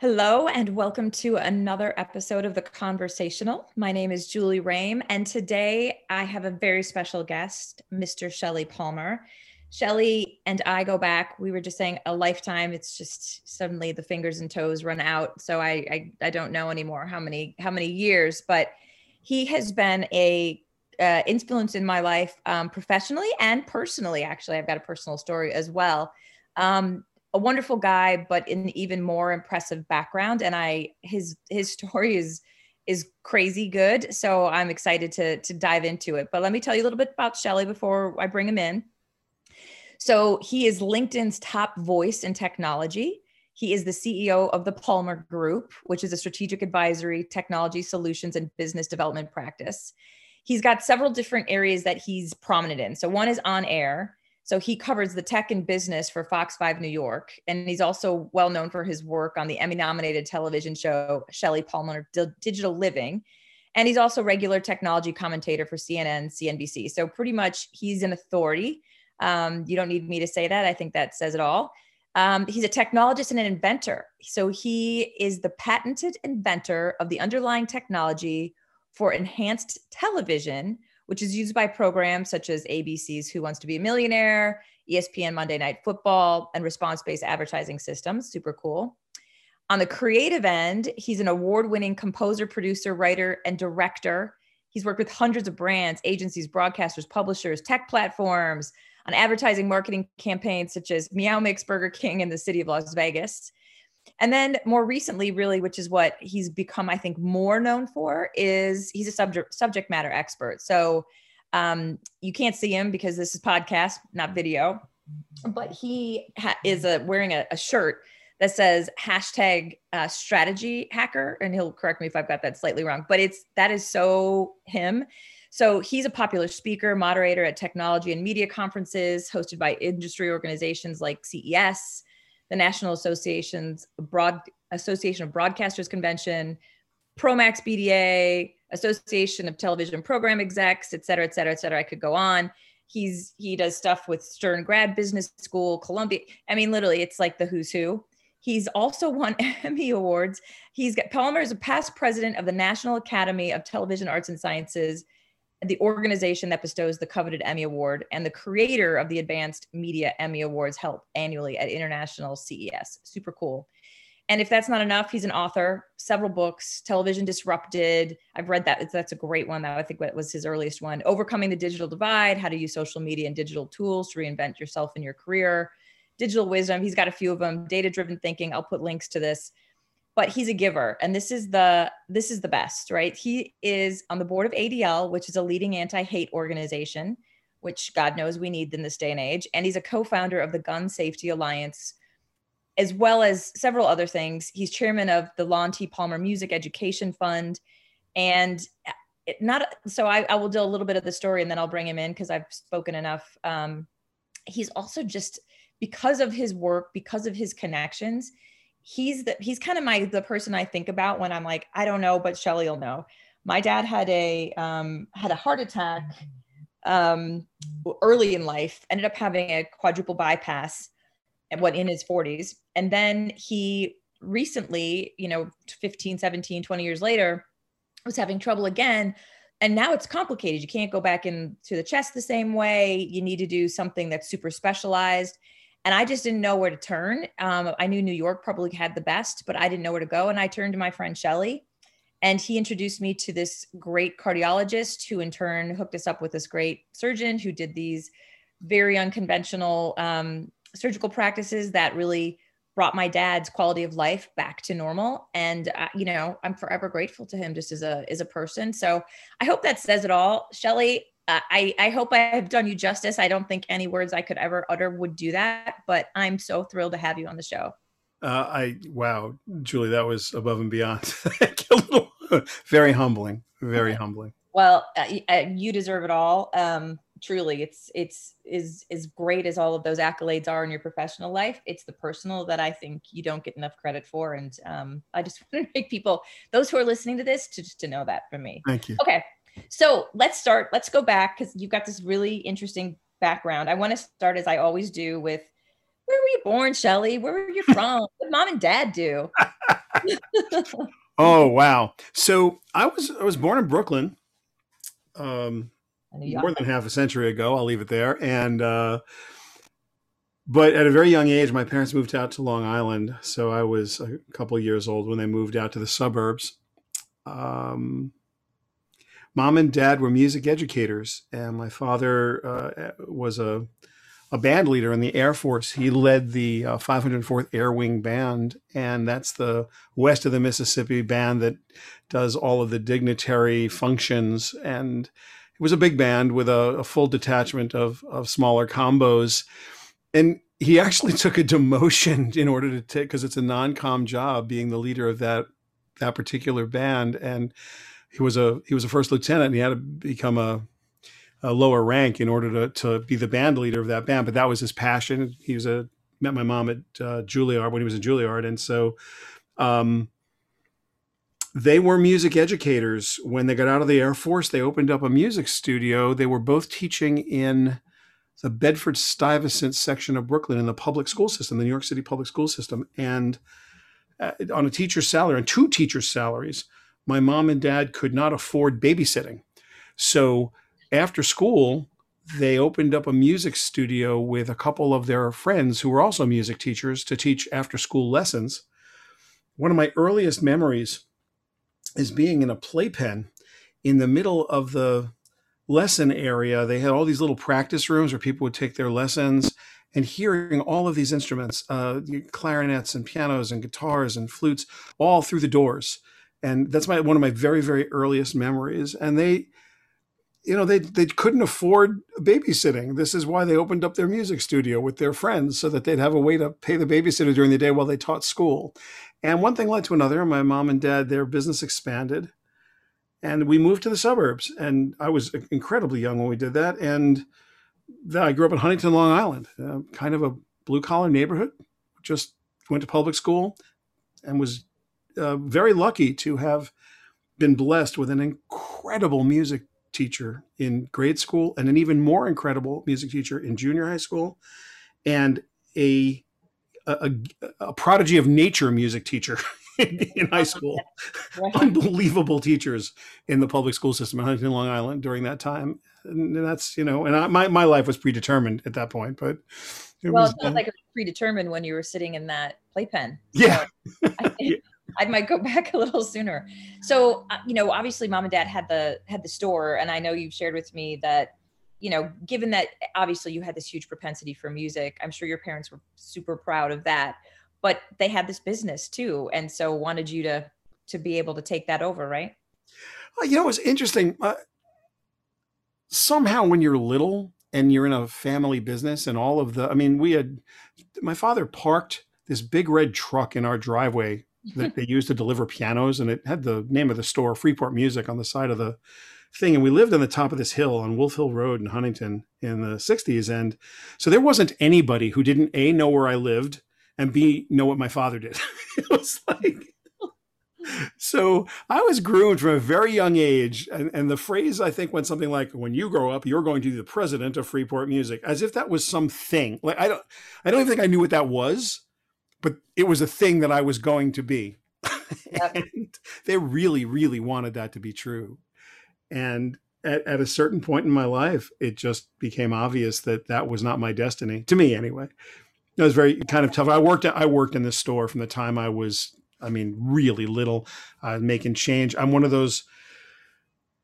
Hello, and welcome to another episode of The Conversational. My name is Julie Rame, and today I have a very special guest, Mr. Shelly Palmer. Shelly and I go back, we were just saying a lifetime. It's just suddenly the fingers and toes run out. So I, I, I don't know anymore how many, how many years, but he has been a uh, influence in my life um, professionally and personally. Actually, I've got a personal story as well. Um, a wonderful guy, but an even more impressive background. And I his his story is is crazy good. So I'm excited to to dive into it. But let me tell you a little bit about Shelly before I bring him in. So he is LinkedIn's top voice in technology. He is the CEO of the Palmer Group, which is a strategic advisory, technology solutions, and business development practice. He's got several different areas that he's prominent in. So one is on air. So he covers the tech and business for Fox 5 New York. And he's also well known for his work on the Emmy nominated television show Shelly Palmer Digital Living. And he's also regular technology commentator for CNN, CNBC. So pretty much he's an authority. Um, you don't need me to say that. I think that says it all. Um, he's a technologist and an inventor. So he is the patented inventor of the underlying technology for enhanced television, which is used by programs such as ABC's Who Wants to Be a Millionaire, ESPN Monday Night Football, and response based advertising systems. Super cool. On the creative end, he's an award winning composer, producer, writer, and director. He's worked with hundreds of brands, agencies, broadcasters, publishers, tech platforms, on advertising marketing campaigns such as Meow Mix, Burger King, and the city of Las Vegas. And then more recently, really, which is what he's become, I think, more known for, is he's a subject subject matter expert. So um, you can't see him because this is podcast, not video, but he ha- is a, wearing a, a, shirt that says hashtag uh, strategy hacker, and he'll correct me if I've got that slightly wrong. But it's that is so him. So he's a popular speaker, moderator at technology and media conferences hosted by industry organizations like CES, the National Association's Broad Association of Broadcasters Convention, Promax BDA, Association of Television Program Execs, et cetera, et cetera, et cetera. I could go on. He's he does stuff with Stern Grad Business School, Columbia. I mean, literally, it's like the who's who. He's also won Emmy awards. He's got Palmer is a past president of the National Academy of Television Arts and Sciences the organization that bestows the coveted Emmy Award and the creator of the Advanced Media Emmy Awards held annually at International CES. Super cool. And if that's not enough, he's an author, several books, Television Disrupted. I've read that. That's a great one. That I think was his earliest one. Overcoming the Digital Divide, How to Use Social Media and Digital Tools to Reinvent Yourself in Your Career. Digital Wisdom. He's got a few of them. Data Driven Thinking. I'll put links to this but he's a giver and this is the this is the best right? He is on the board of adl which is a leading anti-hate organization which god knows we need in this day and age and he's a co-founder of the gun safety alliance as well as several other things. He's chairman of the lon t. Palmer music education fund and it not so I, I will do a little bit of the story and then i'll bring him in because i've spoken enough. Um, he's also just because of his work because of his connections he's the he's kind of my the person I think about when I'm like, I don't know, but Shelly will know. My dad had a um, had a heart attack um, early in life, ended up having a quadruple bypass and what in his 40s. And then he recently, you know, 15, 17, 20 years later, was having trouble again. And now it's complicated. You can't go back into the chest the same way. You need to do something that's super specialized and I just didn't know where to turn. Um, I knew New York probably had the best, but I didn't know where to go. And I turned to my friend Shelly, and he introduced me to this great cardiologist, who in turn hooked us up with this great surgeon who did these very unconventional um, surgical practices that really brought my dad's quality of life back to normal and uh, you know i'm forever grateful to him just as a as a person so i hope that says it all shelly I, I hope I have done you justice. I don't think any words I could ever utter would do that, but I'm so thrilled to have you on the show. Uh, I wow, Julie, that was above and beyond. very humbling, very humbling. Well, uh, uh, you deserve it all. Um, truly, it's it's is as great as all of those accolades are in your professional life. It's the personal that I think you don't get enough credit for, and um, I just want to make people, those who are listening to this, to to know that from me. Thank you. Okay, so let's start. Let's go back because you've got this really interesting background. I want to start as I always do with where were you born, Shelly? Where were you from? what mom and dad do? oh wow! So I was I was born in Brooklyn, um, more than half a century ago. I'll leave it there. And uh, but at a very young age, my parents moved out to Long Island. So I was a couple years old when they moved out to the suburbs. Um, mom and dad were music educators, and my father uh, was a a band leader in the Air Force. He led the uh, 504th Air Wing Band, and that's the west of the Mississippi band that does all of the dignitary functions. And it was a big band with a, a full detachment of, of smaller combos. And he actually took a demotion in order to take, because it's a non com job being the leader of that that particular band. And he was a he was a first lieutenant and he had to become a a lower rank in order to, to be the band leader of that band. But that was his passion. He was a met my mom at uh, Juilliard when he was in Juilliard, and so um, they were music educators. When they got out of the Air Force, they opened up a music studio. They were both teaching in the Bedford Stuyvesant section of Brooklyn in the public school system, the New York City public school system, and uh, on a teacher's salary, and two teachers' salaries, my mom and dad could not afford babysitting. So after school, they opened up a music studio with a couple of their friends who were also music teachers to teach after school lessons. One of my earliest memories is being in a playpen in the middle of the lesson area. They had all these little practice rooms where people would take their lessons and hearing all of these instruments, uh, clarinets and pianos and guitars and flutes, all through the doors. And that's my one of my very, very earliest memories. And they you know they they couldn't afford babysitting. This is why they opened up their music studio with their friends so that they'd have a way to pay the babysitter during the day while they taught school. And one thing led to another. My mom and dad, their business expanded, and we moved to the suburbs. And I was incredibly young when we did that. And then I grew up in Huntington, Long Island, uh, kind of a blue collar neighborhood. Just went to public school, and was uh, very lucky to have been blessed with an incredible music teacher in grade school and an even more incredible music teacher in junior high school and a a, a prodigy of nature music teacher in, high school. Unbelievable teachers in the public school system in Huntington, Long Island during that time. And that's, you know, and I, my, my life was predetermined at that point, but it well, was, it sounds uh, like it was predetermined when you were sitting in that playpen. Yeah. So I, yeah. I might go back a little sooner. So, uh, you know, obviously mom and dad had the had the store and I know you've shared with me that you know, given that obviously you had this huge propensity for music, I'm sure your parents were super proud of that, but they had this business too and so wanted you to to be able to take that over, right? Well, you know, it's interesting. Uh, somehow when you're little and you're in a family business and all of the I mean, we had my father parked this big red truck in our driveway that they used to deliver pianos, and it had the name of the store, Freeport Music, on the side of the thing. And we lived on the top of this hill on Wolf Hill Road in Huntington in the 60s. And so there wasn't anybody who didn't A, know where I lived, and B, know what my father did. it was like, so I was groomed from a very young age. And, and, the phrase I think went something like, when you grow up, you're going to be the president of Freeport Music, as if that was something. Like I don't I don't even think I knew what that was but it was a thing that I was going to be. Yep. and they really, really wanted that to be true. And at, at a certain point in my life, it just became obvious that that was not my destiny, to me anyway. It was very kind of tough. I worked I worked in this store from the time I was, I mean, really little, uh, making change. I'm one of those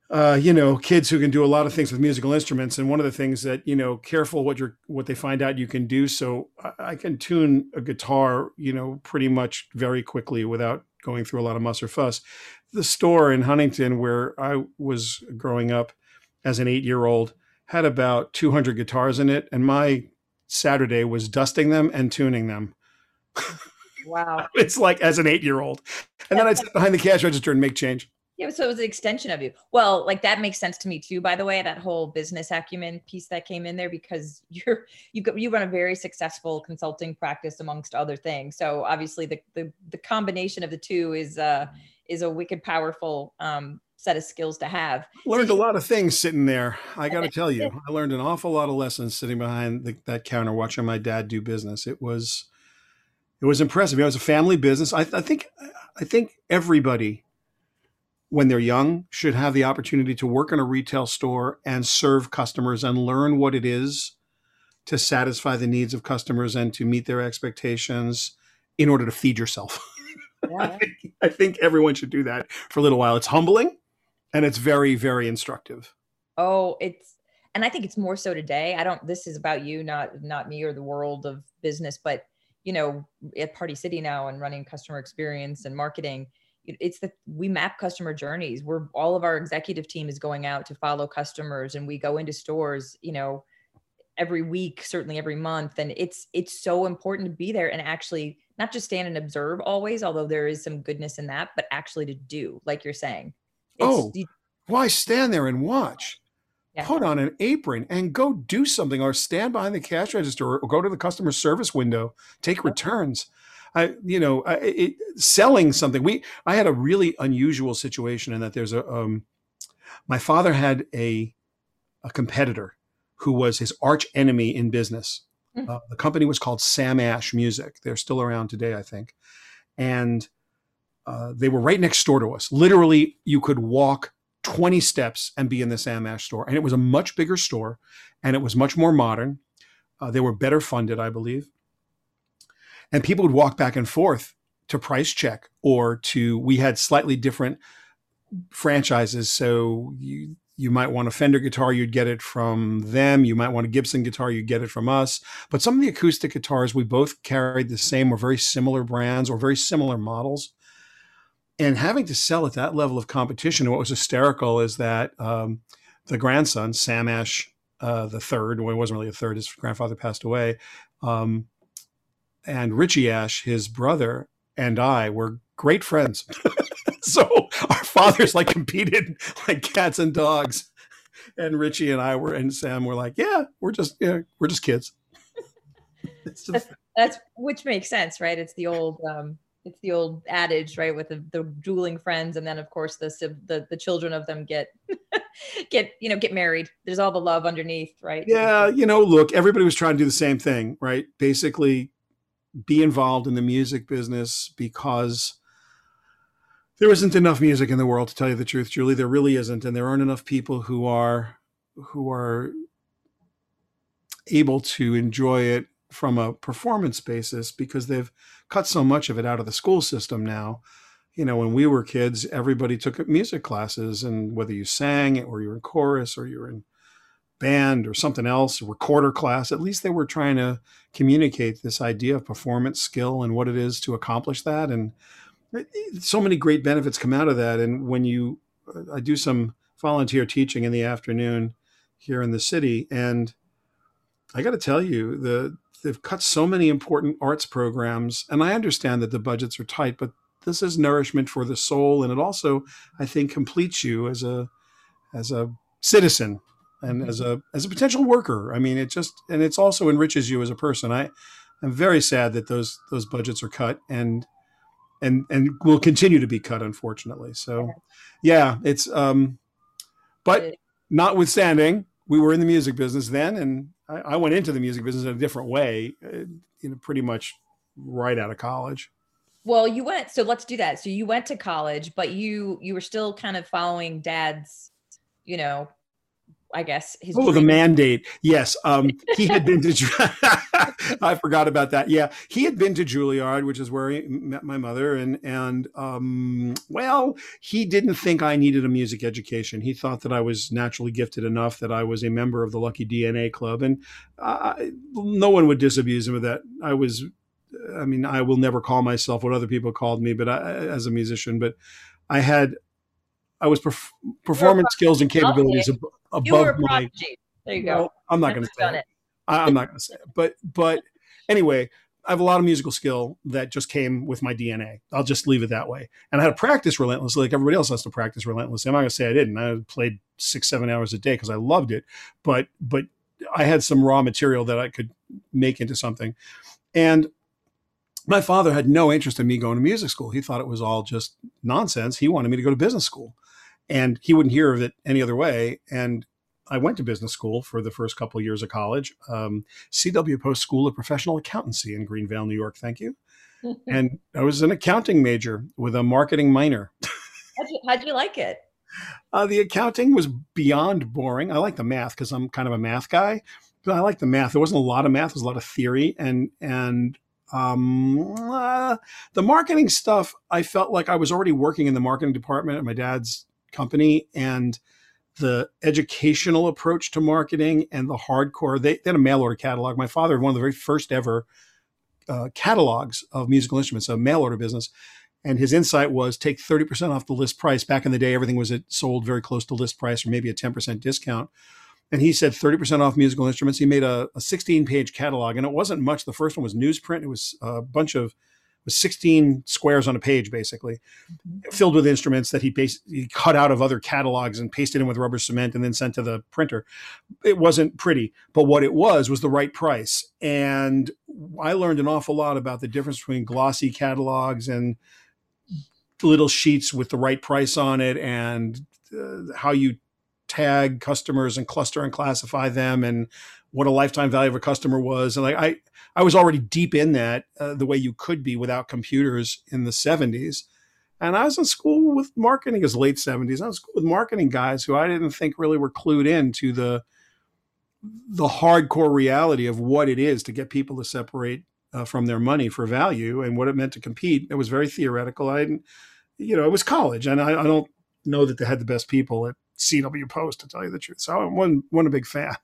uh, you know, kids who can do a lot of things with musical instruments. And one of the things that, you know, careful what you're, what they find out you can do. So I, I can tune a guitar, you know, pretty much very quickly without going through a lot of muss or fuss. The store in Huntington where I was growing up as an eight year old had about 200 guitars in it. And my Saturday was dusting them and tuning them. Wow. it's like as an eight year old. And then I'd sit behind the cash register and make change. Yeah, so it was an extension of you. Well, like that makes sense to me too. By the way, that whole business acumen piece that came in there because you're you you run a very successful consulting practice amongst other things. So obviously the the, the combination of the two is uh is a wicked powerful um set of skills to have. Learned a lot of things sitting there. I got to tell you, I learned an awful lot of lessons sitting behind the, that counter watching my dad do business. It was it was impressive. It was a family business. I, I think I think everybody, when they're young, should have the opportunity to work in a retail store and serve customers and learn what it is to satisfy the needs of customers and to meet their expectations in order to feed yourself. Yeah. I think everyone should do that for a little while. It's humbling and it's very, very instructive. Oh, it's and I think it's more so today. I don't this is about you, not not me or the world of business, but you know, at Party City now and running customer experience and marketing, it's the we map customer journeys. We're all of our executive team is going out to follow customers and we go into stores, you know, every week, certainly every month. And it's it's so important to be there and actually not just stand and observe always, although there is some goodness in that, but actually to do, like you're saying. It's, oh, you, why stand there and watch? Yeah. Put on an apron and go do something, or stand behind the cash register, or go to the customer service window, take returns. I, you know, I, it, selling something. We, I had a really unusual situation in that there's a, um, my father had a, a competitor who was his arch enemy in business. Mm-hmm. Uh, the company was called Sam Ash Music. They're still around today, I think. And uh, they were right next door to us. Literally, you could walk 20 steps and be in the Sam Ash store. And it was a much bigger store and it was much more modern. Uh, they were better funded, I believe. And people would walk back and forth to price check or to, we had slightly different franchises. So you, you might want a Fender guitar, you'd get it from them. You might want a Gibson guitar, you'd get it from us. But some of the acoustic guitars, we both carried the same or very similar brands or very similar models. And having to sell at that level of competition, what was hysterical is that um, the grandson, Sam Ash uh, the third, well, he wasn't really a third, his grandfather passed away, um, and Richie Ash, his brother, and I were great friends. so our fathers like competed like cats and dogs. And Richie and I were and Sam were like, yeah, we're just yeah, we're just kids. just, that's, that's, which makes sense, right? It's the old um it's the old adage, right, with the, the dueling friends, and then of course the the the children of them get get you know get married. There's all the love underneath, right? Yeah, you know, look, everybody was trying to do the same thing, right? Basically, be involved in the music business because there isn't enough music in the world to tell you the truth julie. There really isn't and there aren't enough people who are who are able to enjoy it from a performance basis because they've cut so much of it out of the school system now. You know when we were kids everybody took music classes and whether you sang it or you were in chorus or you were in band or something else a recorder class at least they were trying to communicate this idea of performance skill and what it is to accomplish that and eh, eh, so many great benefits come out of that. And when you, uh, I do some volunteer teaching in the afternoon here in the city, and I got to tell you, the they've cut so many important arts programs, and I understand that the budgets are tight, but this is nourishment for the soul, and it also, I think, completes you as a as a citizen and mm-hmm. as a as a potential worker. I mean, it just and it's also enriches you as a person. I I'm very sad that those those budgets are cut, and and and will continue to be cut, unfortunately. So, yeah, it's um, but notwithstanding, we were in the music business then, and I, I went into the music business in a different way, uh, you know, pretty much right out of college. Well, you went. So let's do that. So you went to college, but you you were still kind of following dad's, you know, I guess his. Oh, dream. the mandate. Yes, um, he had been to. I forgot about that. Yeah, he had been to Juilliard, which is where he met my mother, and and um, well, he didn't think I needed a music education. He thought that I was naturally gifted enough that I was a member of the Lucky DNA Club, and I, no one would disabuse him of that. I was. I mean, I will never call myself what other people called me, but I, as a musician, but I had I was perf- performance skills and capabilities ab- above my. There you go. I'm not going to say it. it. I, am not going to say it. But but anyway, I have a lot of musical skill that just came with my DNA. I'll just leave it that way. And I had to practice relentlessly, like everybody else has to practice relentlessly. I'm not going to say I didn't. I played six, seven hours a day because I loved it. But but I had some raw material that I could make into something. And my father had no interest in me going to music school. He thought it was all just nonsense. He wanted me to go to business school and he wouldn't hear of it any other way. And I went to business school for the first couple of years of college, um, CW Post School of Professional Accountancy in Greenvale, New York. Thank you. and I was an accounting major with a marketing minor. how'd, you, how'd you like it? Uh, the accounting was beyond boring. I like the math because I'm kind of a math guy. But I like the math. There wasn't a lot of math. There was a lot of theory, and and um, uh, the marketing stuff. I felt like I was already working in the marketing department at my dad's company, and the educational approach to marketing and the hardcore. They, they had a mail order catalog. My father had one of the very first ever uh, catalogs of musical instruments, a mail order business. And his insight was take 30% off the list price. Back in the day, everything was sold very close to list price or maybe a 10% discount. And he said 30% off musical instruments. He made a, a 16 page catalog, and it wasn't much. The first one was newsprint. It was a bunch of was 16 squares on a page basically mm-hmm. filled with instruments that he basically cut out of other catalogs and pasted in with rubber cement and then sent to the printer it wasn't pretty but what it was was the right price and i learned an awful lot about the difference between glossy catalogs and little sheets with the right price on it and uh, how you tag customers and cluster and classify them and what a lifetime value of a customer was and like i i was already deep in that uh, the way you could be without computers in the 70s and i was in school with marketing as late 70s i was with marketing guys who i didn't think really were clued in to the the hardcore reality of what it is to get people to separate uh, from their money for value and what it meant to compete. It was very theoretical. I didn't, you know, it was college, and I, I don't know that they had the best people at CW Post to tell you the truth. So I'm one one a big fan.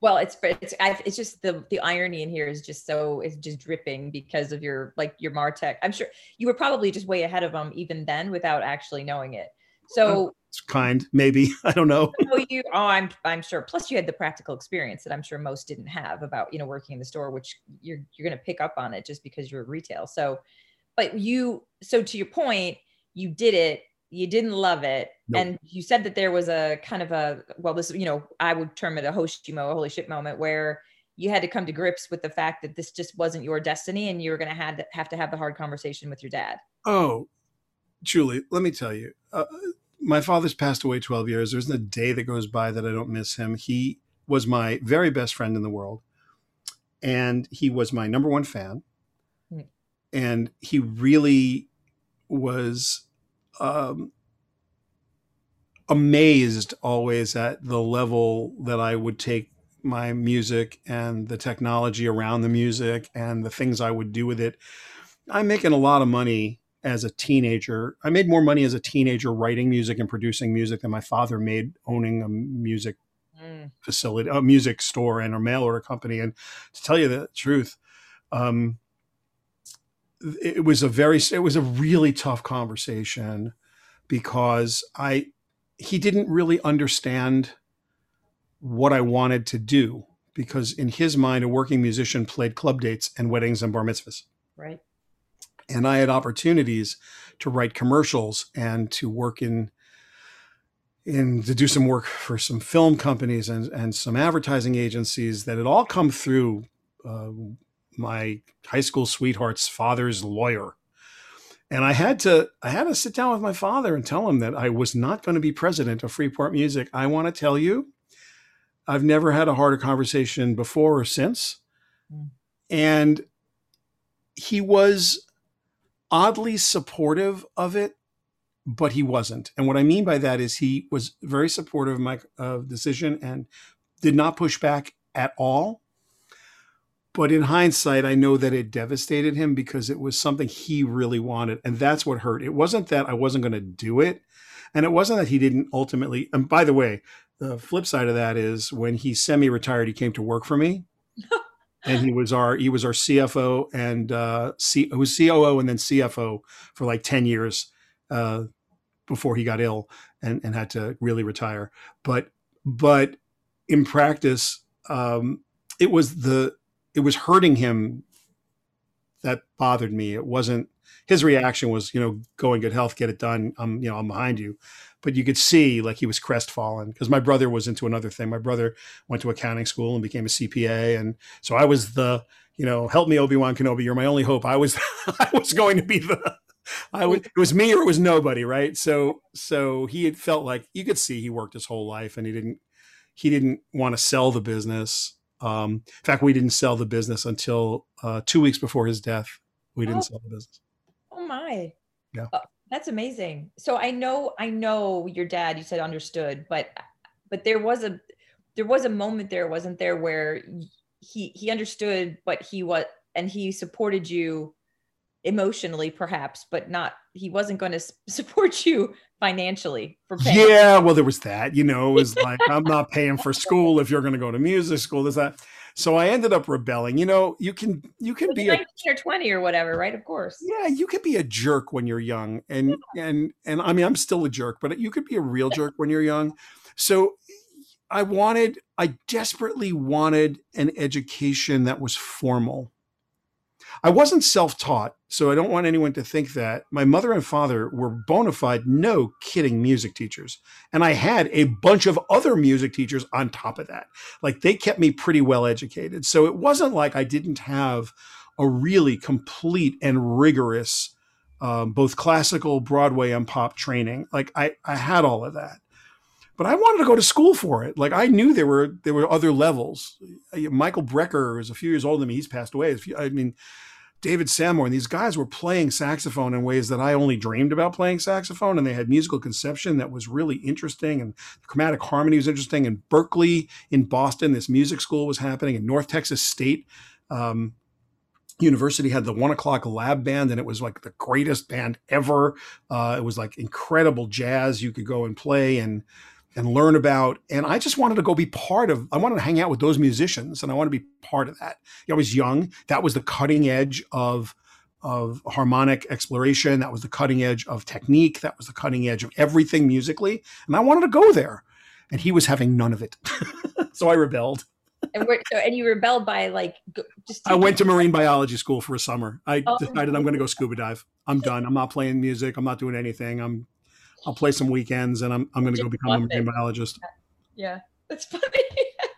Well, it's it's it's just the the irony in here is just so it's just dripping because of your like your Martech. I'm sure you were probably just way ahead of them even then without actually knowing it. So it's kind, maybe I don't know. oh, you, oh, I'm I'm sure. Plus, you had the practical experience that I'm sure most didn't have about you know working in the store, which you're you're going to pick up on it just because you're retail. So, but you, so to your point, you did it. You didn't love it, nope. and you said that there was a kind of a well, this you know I would term it a hoshimo, a holy shit moment where you had to come to grips with the fact that this just wasn't your destiny, and you were going to have have to have the hard conversation with your dad. Oh, Julie, let me tell you. Uh, my father's passed away 12 years. There's not a day that goes by that I don't miss him. He was my very best friend in the world. And he was my number one fan. Hmm. And he really was um, amazed always at the level that I would take my music and the technology around the music and the things I would do with it. I'm making a lot of money as a teenager. I made more money as a teenager writing music and producing music than my father made owning a music mm. facility, a music store, and a mail order company. And to tell you the truth, um, it was a very, it was a really tough conversation because I, he didn't really understand what I wanted to do because in his mind, a working musician played club dates and weddings and bar mitzvahs. Right and I had opportunities to write commercials and to work in in to do some work for some film companies and and some advertising agencies that had all come through uh, my high school sweetheart's father's lawyer. And I had to I had to sit down with my father and tell him that I was not going to be president of Freeport Music. I want to tell you, I've never had a harder conversation before or since. Mm. And he was oddly supportive of it, but he wasn't. And what I mean by that is he was very supportive of my uh, decision and did not push back at all. But in hindsight, I know that it devastated him because it was something he really wanted. And that's what hurt. It wasn't that I wasn't going to do it. And it wasn't that he didn't ultimately. And by the way, the flip side of that is when he semi retired, he came to work for me. and he was our he was our CFO and uh, C, was COO and then CFO for like ten years uh, before he got ill and, and had to really retire. But but in practice, um, it was the it was hurting him that bothered me. It wasn't his reaction was you know go in good health, get it done. I'm you know I'm behind you but you could see like he was crestfallen because my brother was into another thing. My brother went to accounting school and became a CPA, and so I was the you know help me Obi Wan Kenobi. You're my only hope. I was I was going to be the I was, it was me or it was nobody, right? So so he had felt like you could see he worked his whole life and he didn't he didn't want to sell the business. Um, in fact, we didn't sell the business until uh, two weeks before his death. We didn't oh. sell the business. Oh my. Yeah. Uh, that's amazing. So I know, I know your dad. You said understood, but but there was a there was a moment there, wasn't there, where he he understood, but he was and he supported you emotionally, perhaps, but not. He wasn't going to support you financially for paying. Yeah, well, there was that. You know, it was like I'm not paying for school if you're going to go to music school. There's that. So I ended up rebelling. You know, you can you can be 19 a, or 20 or whatever, right? Of course. Yeah, you can be a jerk when you're young. And yeah. and and I mean, I'm still a jerk, but you could be a real jerk when you're young. So I wanted I desperately wanted an education that was formal. I wasn't self taught, so I don't want anyone to think that. My mother and father were bona fide, no kidding music teachers. And I had a bunch of other music teachers on top of that. Like they kept me pretty well educated. So it wasn't like I didn't have a really complete and rigorous um, both classical, Broadway, and pop training. Like I, I had all of that but I wanted to go to school for it. Like I knew there were there were other levels. Michael Brecker is a few years older than me. He's passed away. I mean, David Sanborn. These guys were playing saxophone in ways that I only dreamed about playing saxophone, and they had musical conception that was really interesting, and chromatic harmony was interesting. And Berklee in Boston, this music school was happening. In North Texas State. Um, University had the one o'clock lab band, and it was like the greatest band ever. Uh, it was like incredible jazz you could go and play, and and learn about. And I just wanted to go be part of, I wanted to hang out with those musicians and I want to be part of that. I was young. That was the cutting edge of, of harmonic exploration. That was the cutting edge of technique. That was the cutting edge of everything musically. And I wanted to go there. And he was having none of it. so I rebelled. and so, and you rebelled by like just. I went to marine biology school for a summer. I oh. decided I'm going to go scuba dive. I'm done. I'm not playing music. I'm not doing anything. I'm I'll play some weekends and I'm, I'm going to go become a marine biologist. Yeah, that's funny.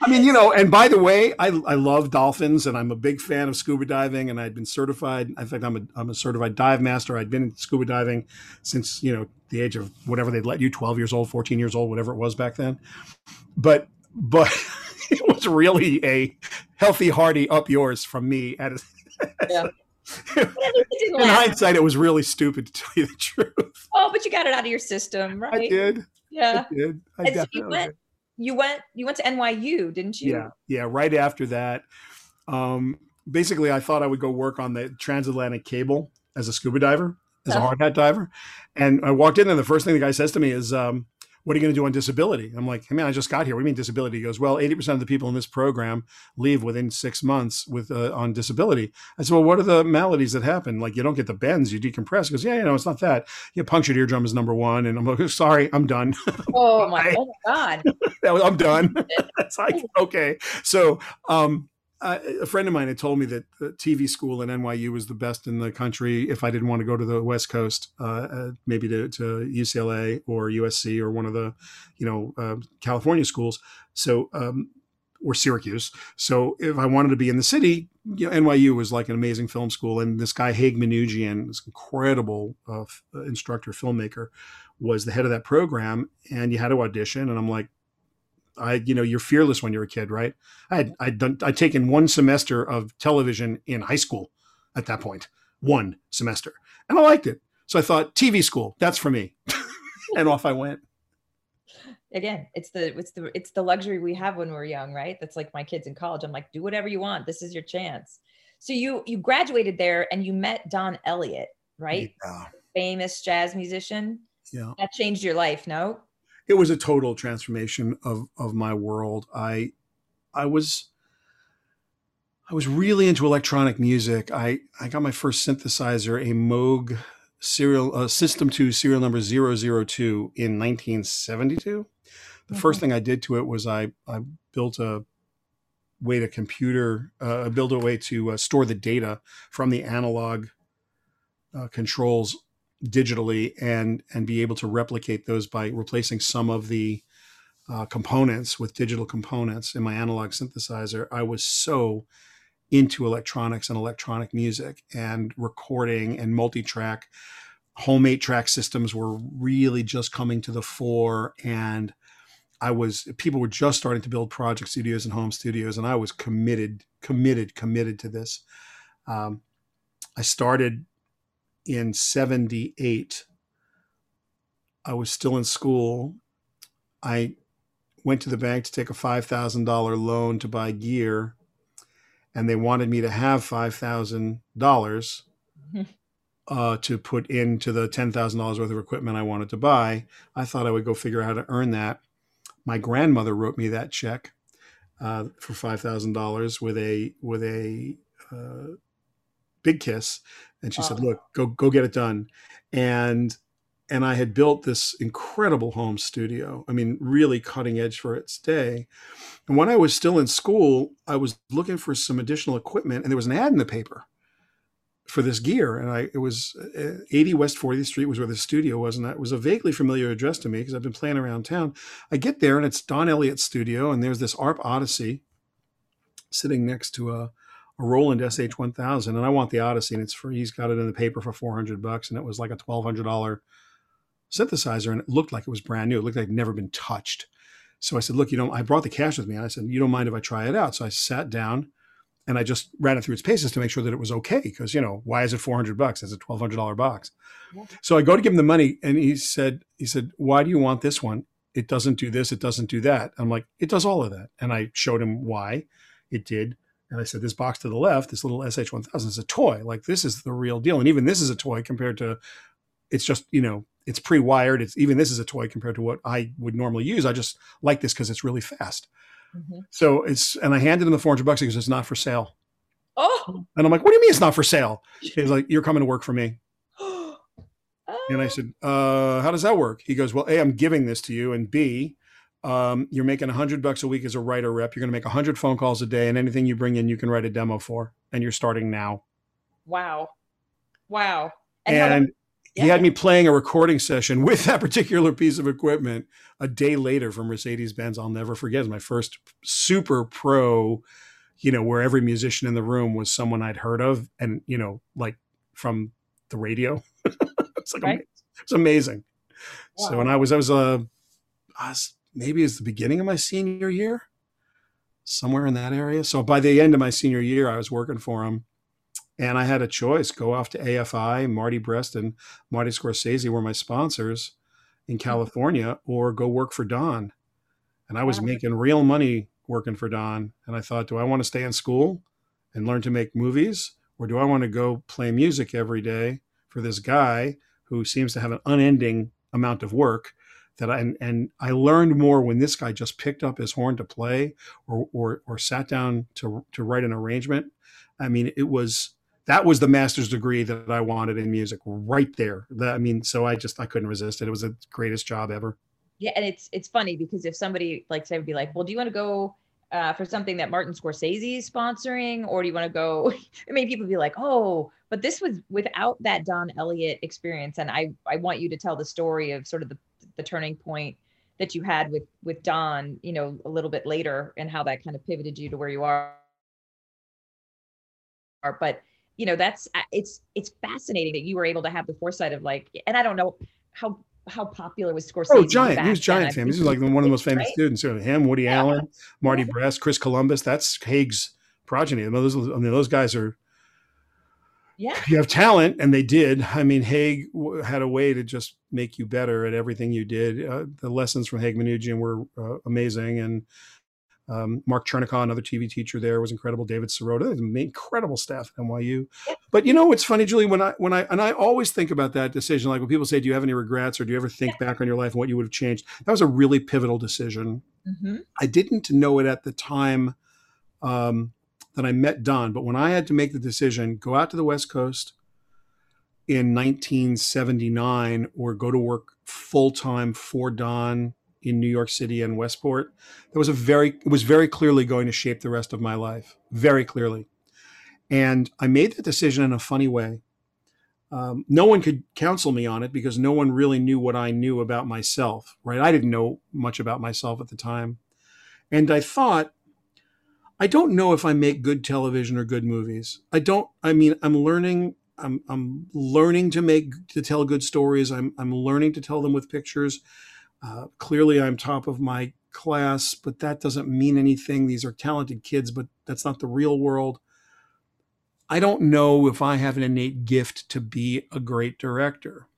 I mean, you know, and by the way, I, I love dolphins and I'm a big fan of scuba diving and I'd been certified. In fact, I'm a, I'm a certified dive master. I'd been scuba diving since, you know, the age of whatever they'd let you, 12 years old, 14 years old, whatever it was back then. But, but it was really a healthy, hearty up yours from me at a, yeah. in hindsight, it was really stupid to tell you the truth. Oh, but you got it out of your system, right? I did. Yeah, I did. I and so you went, you went, you went to NYU, didn't you? Yeah, yeah. Right after that, um, basically, I thought I would go work on the transatlantic cable as a scuba diver, as a hard hat diver, and I walked in, and the first thing the guy says to me is, um, what are you going to do on disability? I'm like, hey, man, I just got here. What do you mean disability? He goes, well, 80% of the people in this program leave within six months with uh, on disability. I said, well, what are the maladies that happen? Like you don't get the bends, you decompress. He goes, yeah, you know, it's not that. You punctured eardrum is number one. And I'm like, sorry, I'm done. Oh my, oh my God. I'm done. it's like, okay. So, um, uh, a friend of mine had told me that the TV school in NYU was the best in the country. If I didn't want to go to the West Coast, uh, uh, maybe to, to, UCLA or USC or one of the, you know, uh, California schools. So, um, or Syracuse. So, if I wanted to be in the city, you know, NYU was like an amazing film school. And this guy Haig Manoogian, this incredible uh, instructor filmmaker, was the head of that program. And you had to audition. And I'm like, I, you know, you're fearless when you're a kid, right? I had, I'd done, I'd taken one semester of television in high school at that point, one semester, and I liked it. So I thought TV school, that's for me. and off I went. Again, it's the, it's the, it's the luxury we have when we're young, right? That's like my kids in college. I'm like, do whatever you want. This is your chance. So you, you graduated there and you met Don Elliott, right? Yeah. Famous jazz musician. Yeah. That changed your life. No? It was a total transformation of of my world. I I was I was really into electronic music. I I got my first synthesizer, a Moog serial uh, System 2 serial number 002 in 1972. The first thing I did to it was I I built a way to computer uh, build a way to uh, store the data from the analog uh, controls digitally and and be able to replicate those by replacing some of the uh, components with digital components in my analog synthesizer. I was so into electronics and electronic music and recording and multi-track. Home eight track systems were really just coming to the fore and i was people were just starting to build project studios and home studios and i was committed committed committed to this. Um, I started in 78. I was still in school. I went to the bank to take a $5,000 loan to buy gear, and they wanted me to have $5,000 uh, to put into the $10,000 worth of equipment I wanted to buy. I thought I would go figure out how to earn that. My grandmother wrote me that check uh, for $5,000 with a, with a, uh, big kiss. And she oh. said, look, go, go get it done. And and I had built this incredible home studio. I mean, really cutting edge for its day. And when I was still in school, I was looking for some additional equipment, and there was an ad in the paper for this gear. And I, it was uh, 80 West 40th Street was where the studio was, and that was a vaguely familiar address to me because I've been playing around town. I get there, and it's Don Elliott's studio, and there's this ARP Odyssey sitting next to a a Roland SH 1000 and I want the Odyssey and it's free. He's got it in the paper for 400 bucks and it was like a $1,200 synthesizer and it looked like it was brand new. It looked like it never been touched. So I said, look, you know, I brought the cash with me. And I said, you don't mind if I try it out? So I sat down and I just ran it through its paces to make sure that it was okay. Because, you know, why is it 400 bucks? It's a $1,200 box. Yeah. So I go to give him the money and he said, he said, why do you want this one? It doesn't do this. It doesn't do that. I'm like, it does all of that. And I showed him why it did. And I said, this box to the left, this little SH1000 is a toy. Like this is the real deal. And even this is a toy compared to, it's just, you know, it's pre-wired. It's even this is a toy compared to what I would normally use. I just like this because it's really fast. Mm-hmm. So it's and I handed him the 400 bucks because it's not for sale. Oh. And I'm like, what do you mean it's not for sale? He's like, you're coming to work for me. oh. And I said, uh, how does that work? He goes, well, A, I'm giving this to you. And B, um, you're making a hundred bucks a week as a writer rep. You're going to make a hundred phone calls a day and anything you bring in, you can write a demo for. And you're starting now. Wow. Wow. And, and yeah. he had me playing a recording session with that particular piece of equipment a day later from Mercedes Benz. I'll never forget. It my first super pro, you know, where every musician in the room was someone I'd heard of and, you know, like from the radio. it's like, right. amazing. it's amazing. Wow. So when I was, I was, uh, I was, maybe it's the beginning of my senior year, somewhere in that area. So by the end of my senior year, I was working for him and I had a choice go off to AFI, Marty Brest and Marty Scorsese were my sponsors in hmm. California, or go work for Don. And I was wow. making real money working for Don. And I thought, do I want to stay in school and learn to make movies? Or do I want to go play music every day for this guy who seems to have an unending amount of work? That I, and, I learned more when this guy just picked up his horn to play or, or, or sat down to, to write an arrangement. I mean, it was, that was the master's degree that I wanted in music right there. That, I mean, so I just I couldn't resist it. It was the greatest job ever. Yeah, and it's it's funny because if somebody like say would be like, well, do you want to go uh, for something that Martin Scorsese is sponsoring, or do you want to go? I mean, people be like, oh, but this was without that Don Elliott experience, and I I want you to tell the story of sort of the the turning point that you had with with Don, you know, a little bit later, and how that kind of pivoted you to where you are. But you know that's uh, it's it's fascinating that you were able to have the foresight of like and i don't know how how popular was Scorsese? Oh, giant! He was giant famous. He was like one of the most famous right? students. Him, Woody yeah. Allen, Marty. Brest, Chris Columbus. That's Haig's progeny. I mean, those, I mean, those guys are. Yeah. You have talent, and they did. I mean, Haig had a way to just make you better at everything you did. Uh, the lessons from Haig Manoogian were uh, amazing, and um, Mark Chernikov, another TV teacher there, was incredible. David Sirota, incredible staff at NYU. But you know what's funny, Julie? When I when I and I always think about that decision, like when people say, "Do you have any regrets?" or "Do you ever think back on your life and what you would have changed?" That was a really pivotal decision. Mm-hmm. I didn't know it at the time um, that I met Don, but when I had to make the decision, go out to the West Coast in 1979 or go to work full time for Don in New York City and Westport that was a very it was very clearly going to shape the rest of my life. Very clearly. And I made that decision in a funny way. Um, no one could counsel me on it because no one really knew what I knew about myself right? I didn't know much about myself at the time. And I thought I don't know if I make good television or good movies I don't I mean I'm learning I'm, I'm learning to make to tell good stories I'm, I'm learning to tell them with pictures uh, clearly, I'm top of my class, but that doesn't mean anything. These are talented kids, but that's not the real world. I don't know if I have an innate gift to be a great director.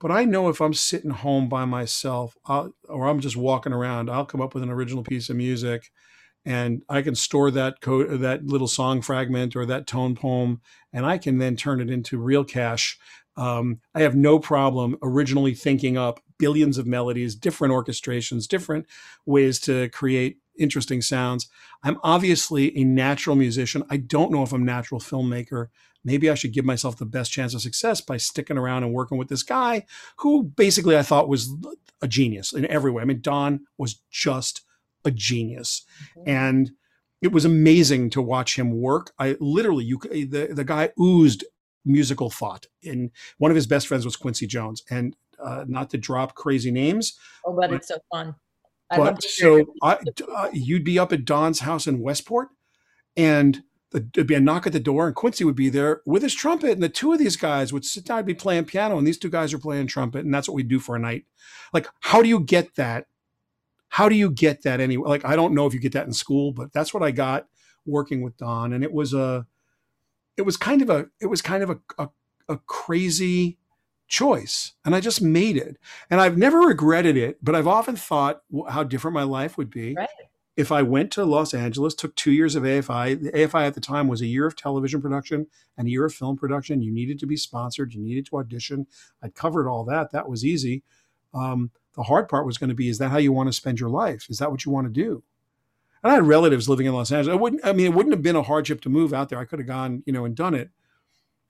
But I know if I'm sitting home by myself I'll, or I'm just walking around, I'll come up with an original piece of music and I can store that code, that little song fragment or that tone poem, and I can then turn it into real cash. Um, I have no problem originally thinking up billions of melodies, different orchestrations, different ways to create interesting sounds. I'm obviously a natural musician. I don't know if I'm natural filmmaker. Maybe I should give myself the best chance of success by sticking around and working with this guy who basically I thought was a genius in every way. I mean, Don was just a genius. Mm-hmm. And it was amazing to watch him work. I literally, you the the guy oozed musical thought. And one of his best friends was Quincy Jones. And uh, not to drop crazy names. Oh, but, but it's so fun. I but so I, uh, you'd be up at Don's house in Westport, and there'd be a knock at the door, and Quincy would be there with his trumpet, and the two of these guys would sit down and be playing piano, and these two guys are playing trumpet, and that's what we do for a night. Like, how do you get that? How do you get that anyway? Like, I don't know if you get that in school, but that's what I got working with Don, and it was a, it was kind of a, it was kind of a, a, a crazy choice and I just made it. And I've never regretted it, but I've often thought how different my life would be right. if I went to Los Angeles, took two years of AFI. The AFI at the time was a year of television production and a year of film production. You needed to be sponsored, you needed to audition. I'd covered all that. That was easy. Um, the hard part was going to be is that how you want to spend your life? Is that what you want to do? And I had relatives living in Los Angeles. I wouldn't, I mean, it wouldn't have been a hardship to move out there. I could have gone, you know, and done it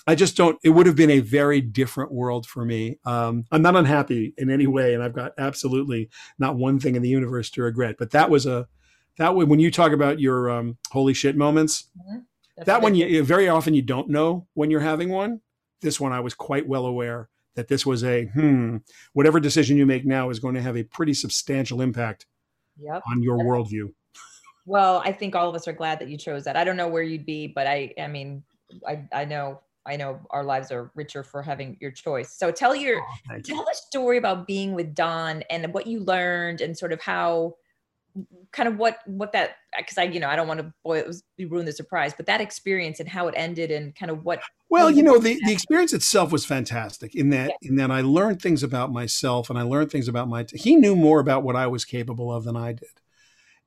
I just don't. It would have been a very different world for me. Um, I'm not unhappy in any way, and I've got absolutely not one thing in the universe to regret. But that was a that way when you talk about your um, holy shit moments. Mm-hmm. That one, you very often you don't know when you're having one. This one, I was quite well aware that this was a hmm. Whatever decision you make now is going to have a pretty substantial impact yep. on your worldview. Well, I think all of us are glad that you chose that. I don't know where you'd be, but I, I mean, I, I know I know our lives are richer for having your choice. So tell your oh, tell you. a story about being with Don and what you learned and sort of how kind of what what that because I you know I don't want to boy it ruin the surprise, but that experience and how it ended and kind of what well you know the, the experience itself was fantastic in that yeah. in that I learned things about myself and I learned things about my t- he knew more about what I was capable of than I did,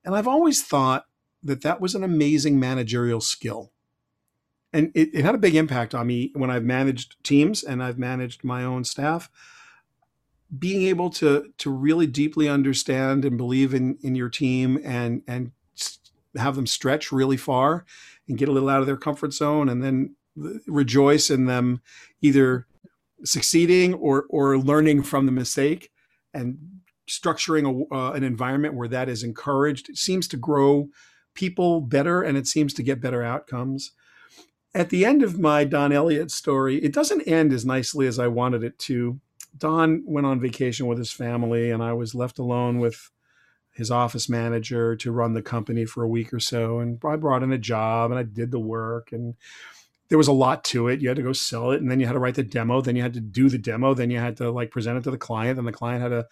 and I've always thought that that was an amazing managerial skill and it, it had a big impact on me when I've managed teams and I've managed my own staff. Being able to to really deeply understand and believe in in your team and and have them stretch really far and get a little out of their comfort zone and then rejoice in them either succeeding or or learning from the mistake and structuring a, uh, an environment where that is encouraged it seems to grow people better and it seems to get better outcomes at the end of my Don Elliott story, it doesn't end as nicely as I wanted it to. Don went on vacation with his family, and I was left alone with his office manager to run the company for a week or so. And I brought in a job and I did the work. And there was a lot to it. You had to go sell it, and then you had to write the demo. Then you had to do the demo. Then you had to like present it to the client, and the client had to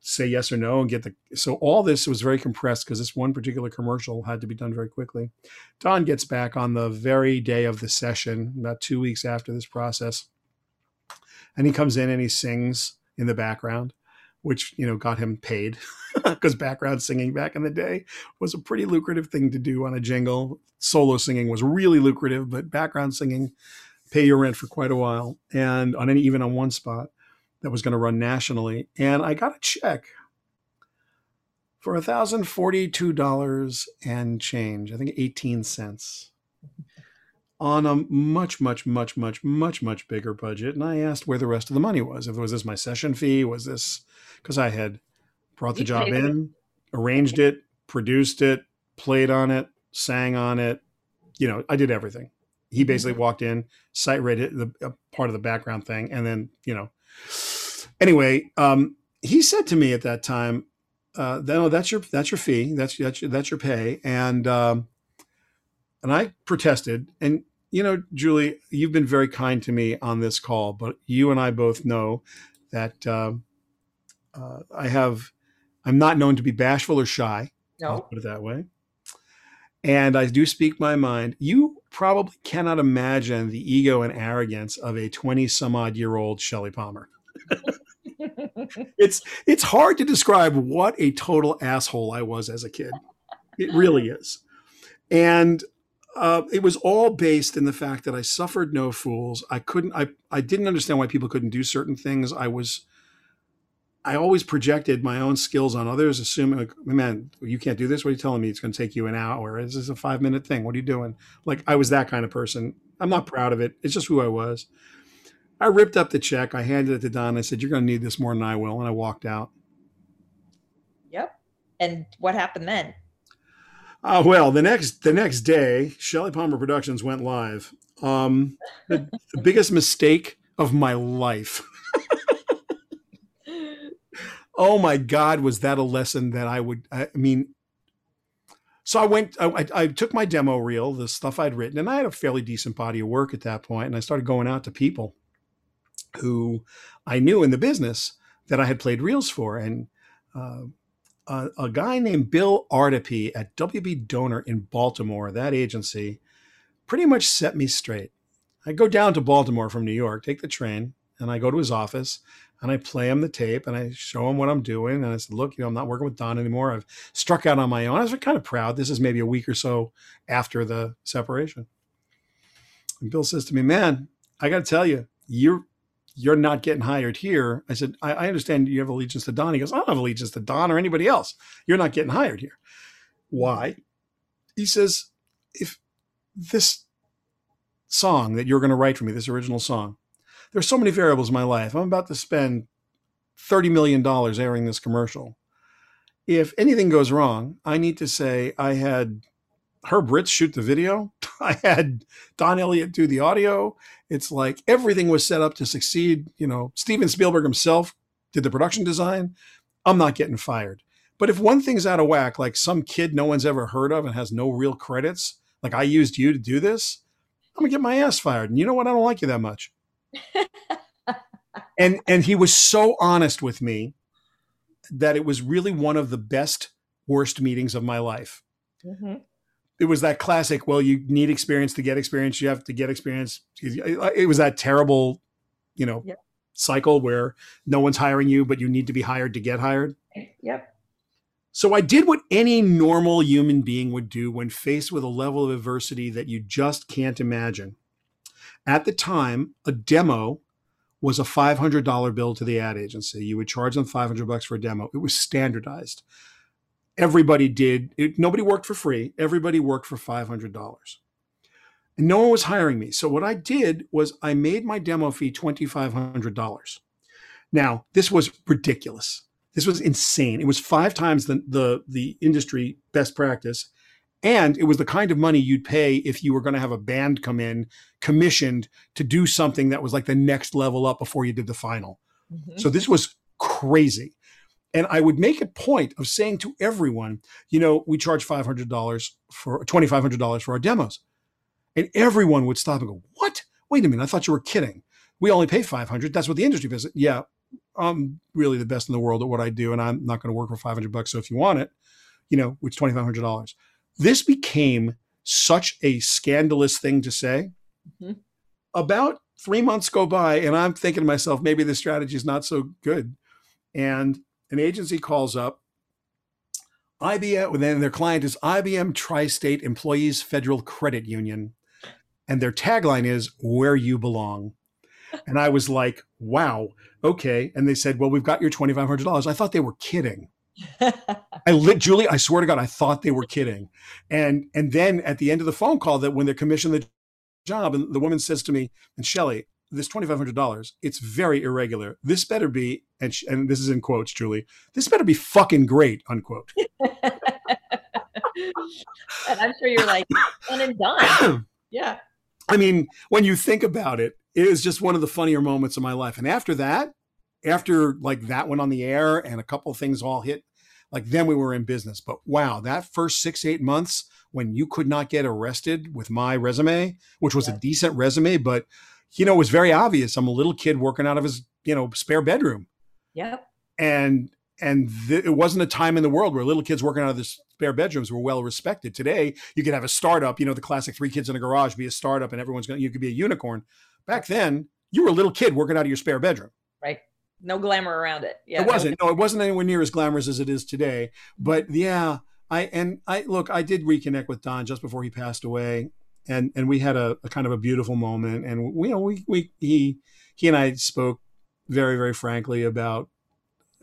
say yes or no and get the so all this was very compressed because this one particular commercial had to be done very quickly don gets back on the very day of the session about two weeks after this process and he comes in and he sings in the background which you know got him paid because background singing back in the day was a pretty lucrative thing to do on a jingle solo singing was really lucrative but background singing pay your rent for quite a while and on any even on one spot that was going to run nationally. And I got a check for $1,042 and change, I think 18 cents, on a much, much, much, much, much, much bigger budget. And I asked where the rest of the money was. If was this my session fee, was this because I had brought the you job in, arranged it, produced it, played on it, sang on it. You know, I did everything. He basically mm-hmm. walked in, sight read it, the part of the background thing, and then you know Anyway, um, he said to me at that time, uh, "No, oh, that's your that's your fee. That's that's your, that's your pay." And um, and I protested. And you know, Julie, you've been very kind to me on this call, but you and I both know that uh, uh, I have I'm not known to be bashful or shy. No. I'll put it that way. and I do speak my mind. You probably cannot imagine the ego and arrogance of a 20 some odd year old Shelly Palmer. it's it's hard to describe what a total asshole I was as a kid. It really is. And uh, it was all based in the fact that I suffered no fools. I couldn't. I I didn't understand why people couldn't do certain things. I was. I always projected my own skills on others, assuming, like, man, you can't do this. What are you telling me? It's going to take you an hour. Is this a five minute thing? What are you doing? Like I was that kind of person. I'm not proud of it. It's just who I was. I ripped up the check. I handed it to Don. I said, "You're going to need this more than I will," and I walked out. Yep. And what happened then? Uh, well, the next the next day, Shelly Palmer Productions went live. Um, the, the biggest mistake of my life. oh my God, was that a lesson that I would? I mean, so I went. I, I, took my demo reel, the stuff I'd written, and I had a fairly decent body of work at that point, and I started going out to people who I knew in the business that I had played reels for, and uh, a, a guy named Bill Artepe at WB Doner in Baltimore, that agency, pretty much set me straight. I go down to Baltimore from New York, take the train, and I go to his office and I play him the tape and I show him what I'm doing. And I said, look, you know, I'm not working with Don anymore. I've struck out on my own. I was kind of proud. This is maybe a week or so after the separation. And Bill says to me, man, I got to tell you, you're you're not getting hired here. I said, I, I, understand you have allegiance to Don. He goes, I don't have allegiance to Don or anybody else. You're not getting hired here. Why? He says, if this song that you're going to write for me, this original song, there's so many variables in my life. I'm about to spend $30 million airing this commercial. If anything goes wrong, I need to say I had Herb Ritts shoot the video. I had Don Elliott do the audio. It's like everything was set up to succeed. You know, Steven Spielberg himself did the production design. I'm not getting fired. But if one thing's out of whack, like some kid no one's ever heard of and has no real credits, like I used you to do this, I'm gonna get my ass fired. And you know what? I don't like you that much. and and he was so honest with me that it was really one of the best worst meetings of my life. Mm-hmm it was that classic. Well, you need experience to get experience. You have to get experience. Uh, uh, it was that terrible, you know, yep. cycle where no one's hiring you, but you need to be hired to get hired. Yep. So I did what any normal human being would do when faced with a level of adversity that you just can't imagine. At the time, a demo was a $500 bill to the ad agency. You would charge them 500 bucks for a demo. It was standardized everybody did it, nobody worked for free everybody worked for $500 and no one was hiring me. So what i did was i made my demo fee $2500 now this was ridiculous. This was insane. It was five times the, the, the industry best practice and it was the kind of money you'd pay if you were going to have a band come in commissioned to do something that was like the next level up before you did the final. Mm-hmm. so this was crazy and I would make a point of saying to everyone, you know, we charge $500 for $2,500 for our demos. And everyone would stop and go, what? Wait a minute. I thought you were kidding. We only pay 500. That's what the industry pays. Yeah. I'm really the best in the world at what I do. And I'm not going to work for 500 bucks. So if you want it, you know, it's $2,500. This became such a scandalous thing to say. Mm-hmm. About three months go by and I'm thinking to myself, maybe this strategy is not so good. And an agency calls up IBM, then their client is IBM Tri State Employees Federal Credit Union. And their tagline is where you belong. And I was like, wow, okay. And they said, well, we've got your $2,500. I thought they were kidding. I lit Julie, I swear to God, I thought they were kidding. And and then at the end of the phone call, that when they commissioned the job, and the woman says to me, and Shelly, this $2,500, it's very irregular. This better be, and, sh- and this is in quotes, Julie, this better be fucking great, unquote. and I'm sure you're like, one and done. Yeah. I mean, when you think about it, it is just one of the funnier moments of my life. And after that, after like that went on the air and a couple things all hit, like then we were in business. But wow, that first six, eight months when you could not get arrested with my resume, which was yeah. a decent resume, but you know, it was very obvious. I'm a little kid working out of his, you know, spare bedroom. Yep. And and th- it wasn't a time in the world where little kids working out of this spare bedrooms were well respected. Today, you could have a startup, you know, the classic three kids in a garage, be a startup, and everyone's going. to You could be a unicorn. Back then, you were a little kid working out of your spare bedroom. Right. No glamour around it. Yeah. It wasn't. No, it wasn't anywhere near as glamorous as it is today. But yeah, I and I look, I did reconnect with Don just before he passed away, and and we had a, a kind of a beautiful moment, and we, you know, we we he he and I spoke very very frankly about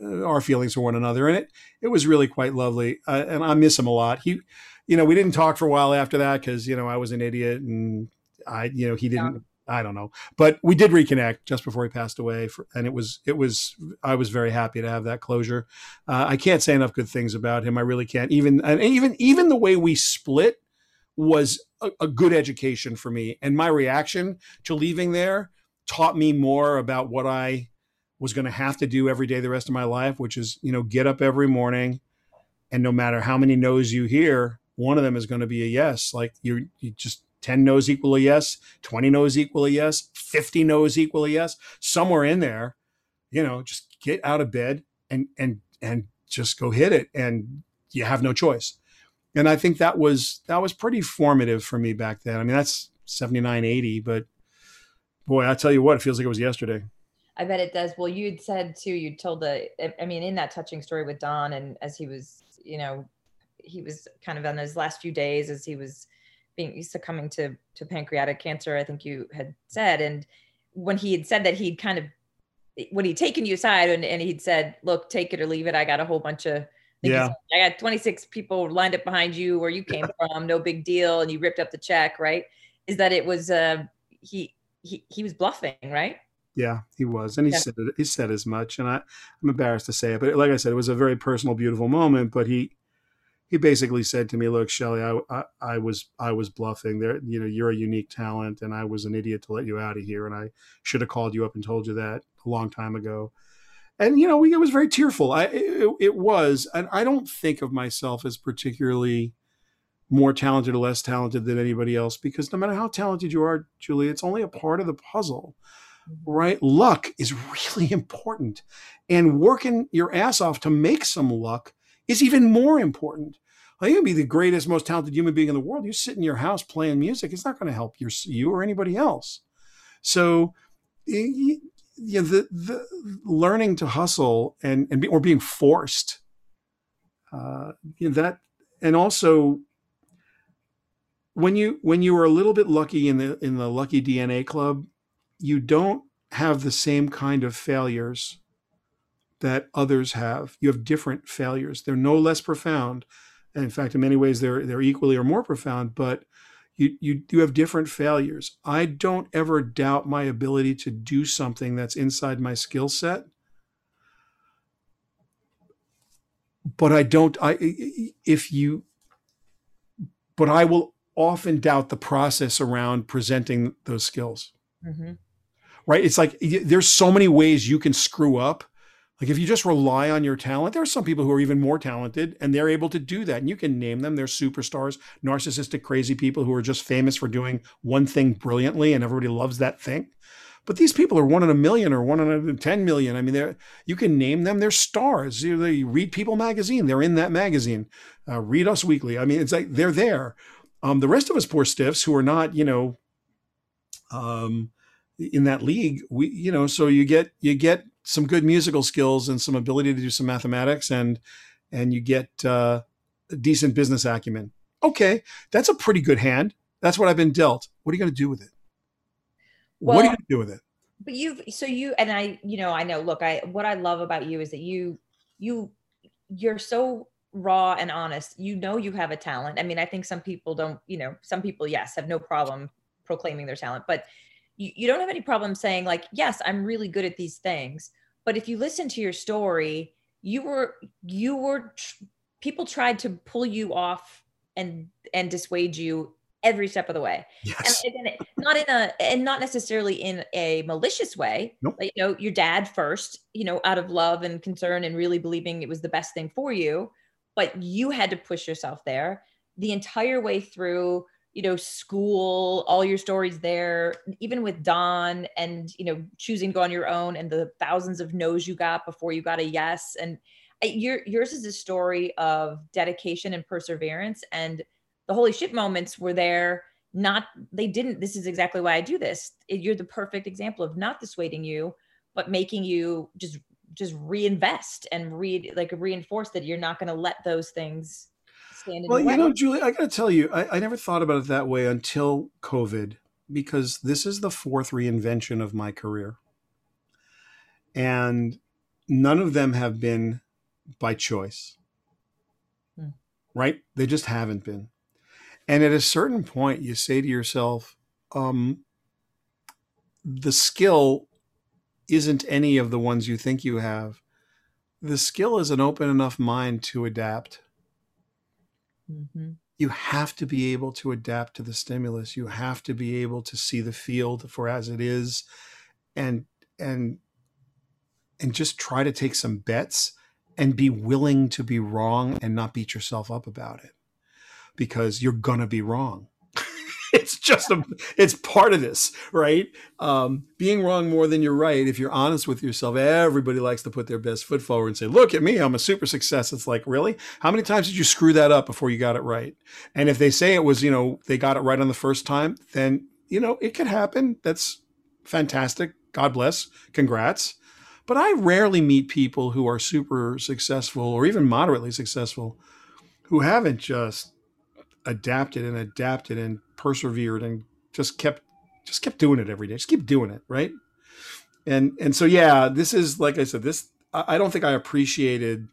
uh, our feelings for one another, and it it was really quite lovely. Uh, and I miss him a lot. He, you know, we didn't talk for a while after that because you know I was an idiot and I, you know, he didn't. Yeah. I don't know, but we did reconnect just before he passed away, for, and it was it was I was very happy to have that closure. Uh, I can't say enough good things about him. I really can't. Even and even even the way we split was a, a good education for me, and my reaction to leaving there taught me more about what I was going to have to do every day the rest of my life, which is, you know, get up every morning and no matter how many no's you hear, one of them is going to be a yes. Like you, you just 10 no's equal a yes, 20 no's equal a yes, 50 no's equal a yes. Somewhere in there, you know, just get out of bed and, and, and just go hit it. And you have no choice. And I think that was, that was pretty formative for me back then. I mean, that's 79, 80, but boy, I tell you what, it feels like it was yesterday. I bet it does. Well, you'd said too, you told the, I mean, in that touching story with Don, and as he was, you know, he was kind of on those last few days as he was being succumbing to to pancreatic cancer. I think you had said, and when he had said that, he'd kind of when he'd taken you aside and, and he'd said, "Look, take it or leave it. I got a whole bunch of." Yeah. I got 26 people lined up behind you where you came from. No big deal. And you ripped up the check, right? Is that it was uh he he he was bluffing, right? Yeah, he was, and he yeah. said it, he said as much. And I, I'm embarrassed to say it, but like I said, it was a very personal, beautiful moment. But he, he basically said to me, "Look, Shelly, I, I, I was, I was bluffing. There, you know, you're a unique talent, and I was an idiot to let you out of here, and I should have called you up and told you that a long time ago." And you know, we, it was very tearful. I, it, it was, and I don't think of myself as particularly more talented or less talented than anybody else because no matter how talented you are, Julie, it's only a part of the puzzle mm-hmm. right? Luck is really important. And working your ass off to make some luck is even more important. Well, you can be the greatest, most talented human being in the world. You sit in your house playing music, it's not going to help your, you or anybody else. So, you know, the, the learning to hustle and, and be, or being forced, uh, you know, that, and also when you when you are a little bit lucky in the in the lucky DNA club, you don't have the same kind of failures that others have. You have different failures. They're no less profound. And in fact, in many ways, they're they're equally or more profound. But you you you have different failures. I don't ever doubt my ability to do something that's inside my skill set. But I don't. I if you. But I will often doubt the process around presenting those skills. Mm-hmm right? It's like there's so many ways you can screw up. Like if you just rely on your talent, there are some people who are even more talented and they're able to do that. And you can name them. They're superstars, narcissistic, crazy people who are just famous for doing one thing brilliantly and everybody loves that thing. But these people are one in a million or one in a 10 million. I mean, you can name them. They're stars. You, they read People magazine. They're in that magazine. Uh, read Us Weekly. I mean, it's like they're there. Um, the rest of us poor stiffs who are not, you know, um, in that league we you know so you get you get some good musical skills and some ability to do some mathematics and and you get uh, a decent business acumen. Okay that's a pretty good hand. That's what i've been dealt. What are you going to do with it? Well, what are you going to do with it? but you've so you and i you know i know. Look i what i love about you is that you you you're so raw and honest. You know you have a talent. I mean i think some people don't you know some people yes have no problem proclaiming their talent but you, you don't have any problem saying like yes i'm really good at these things but if you listen to your story you were you were people tried to pull you off and and dissuade you every step of the way yes. and, and not in a and not necessarily in a malicious way nope. like, you know your dad first you know out of love and concern and really believing it was the best thing for you but you had to push yourself there the entire way through you know school all your stories there even with don and you know choosing to go on your own and the thousands of no's you got before you got a yes. And uh, your yours is a story of dedication and perseverance. And the holy shit moments were there. Not they didn't this is exactly why i do this. You're the perfect example of not dissuading you but making you just just reinvest and read like reinforce that you're not going to let those things stand well you know julie i gotta tell you I, I never thought about it that way until covid because this is the fourth reinvention of my career and none of them have been by choice hmm. right they just haven't been and at a certain point you say to yourself um, the skill isn't any of the ones you think you have. The skill is an open enough mind to adapt. Mm-hmm. You have to be able to adapt to the stimulus. You have to be able to see the field for as it is, and and and just try to take some bets and be willing to be wrong and not beat yourself up about it because you're gonna be wrong just a it's part of this right? Um, being wrong more than you're right. If you're honest with yourself everybody likes to put their best foot forward and say look at me i'm a super success. It's like really? How many times did you screw that up before you got it right? And if they say it was you know they got it right on the first time then you know it could happen. That's fantastic. God bless. Congrats. But i rarely meet people who are super successful or even moderately successful who haven't just adapted and adapted and persevered and just kept just kept doing it every day. Just keep doing it, right? And and so yeah, this is like I said, this I don't think I appreciated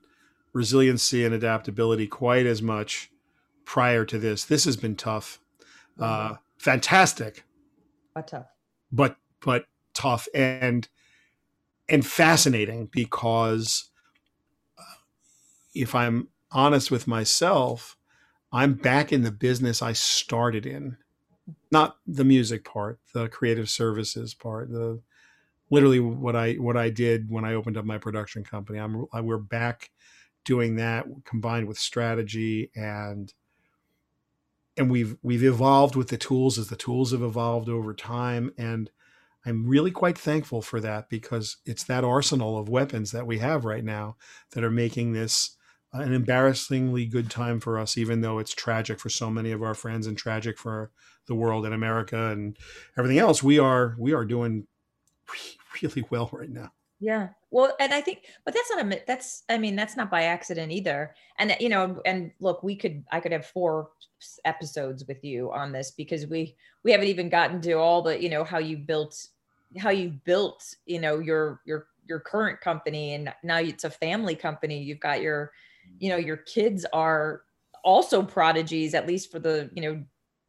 resiliency and adaptability quite as much prior to this. This has been tough. Uh fantastic. But tough. But but tough and and fascinating because uh, if I'm honest with myself, I'm back in the business I started in. Not the music part, the creative services part, the literally what I what I did when I opened up my production company. I'm I, we're back doing that combined with strategy and and we've we've evolved with the tools as the tools have evolved over time and I'm really quite thankful for that because it's that arsenal of weapons that we have right now that are making this an embarrassingly good time for us, even though it's tragic for so many of our friends and tragic for the world and America and everything else. We are we are doing really well right now. Yeah. Well, and I think, but that's not a that's I mean that's not by accident either. And you know, and look, we could I could have four episodes with you on this because we we haven't even gotten to all the you know how you built how you built you know your your your current company and now it's a family company. You've got your you know your kids are also prodigies at least for the you know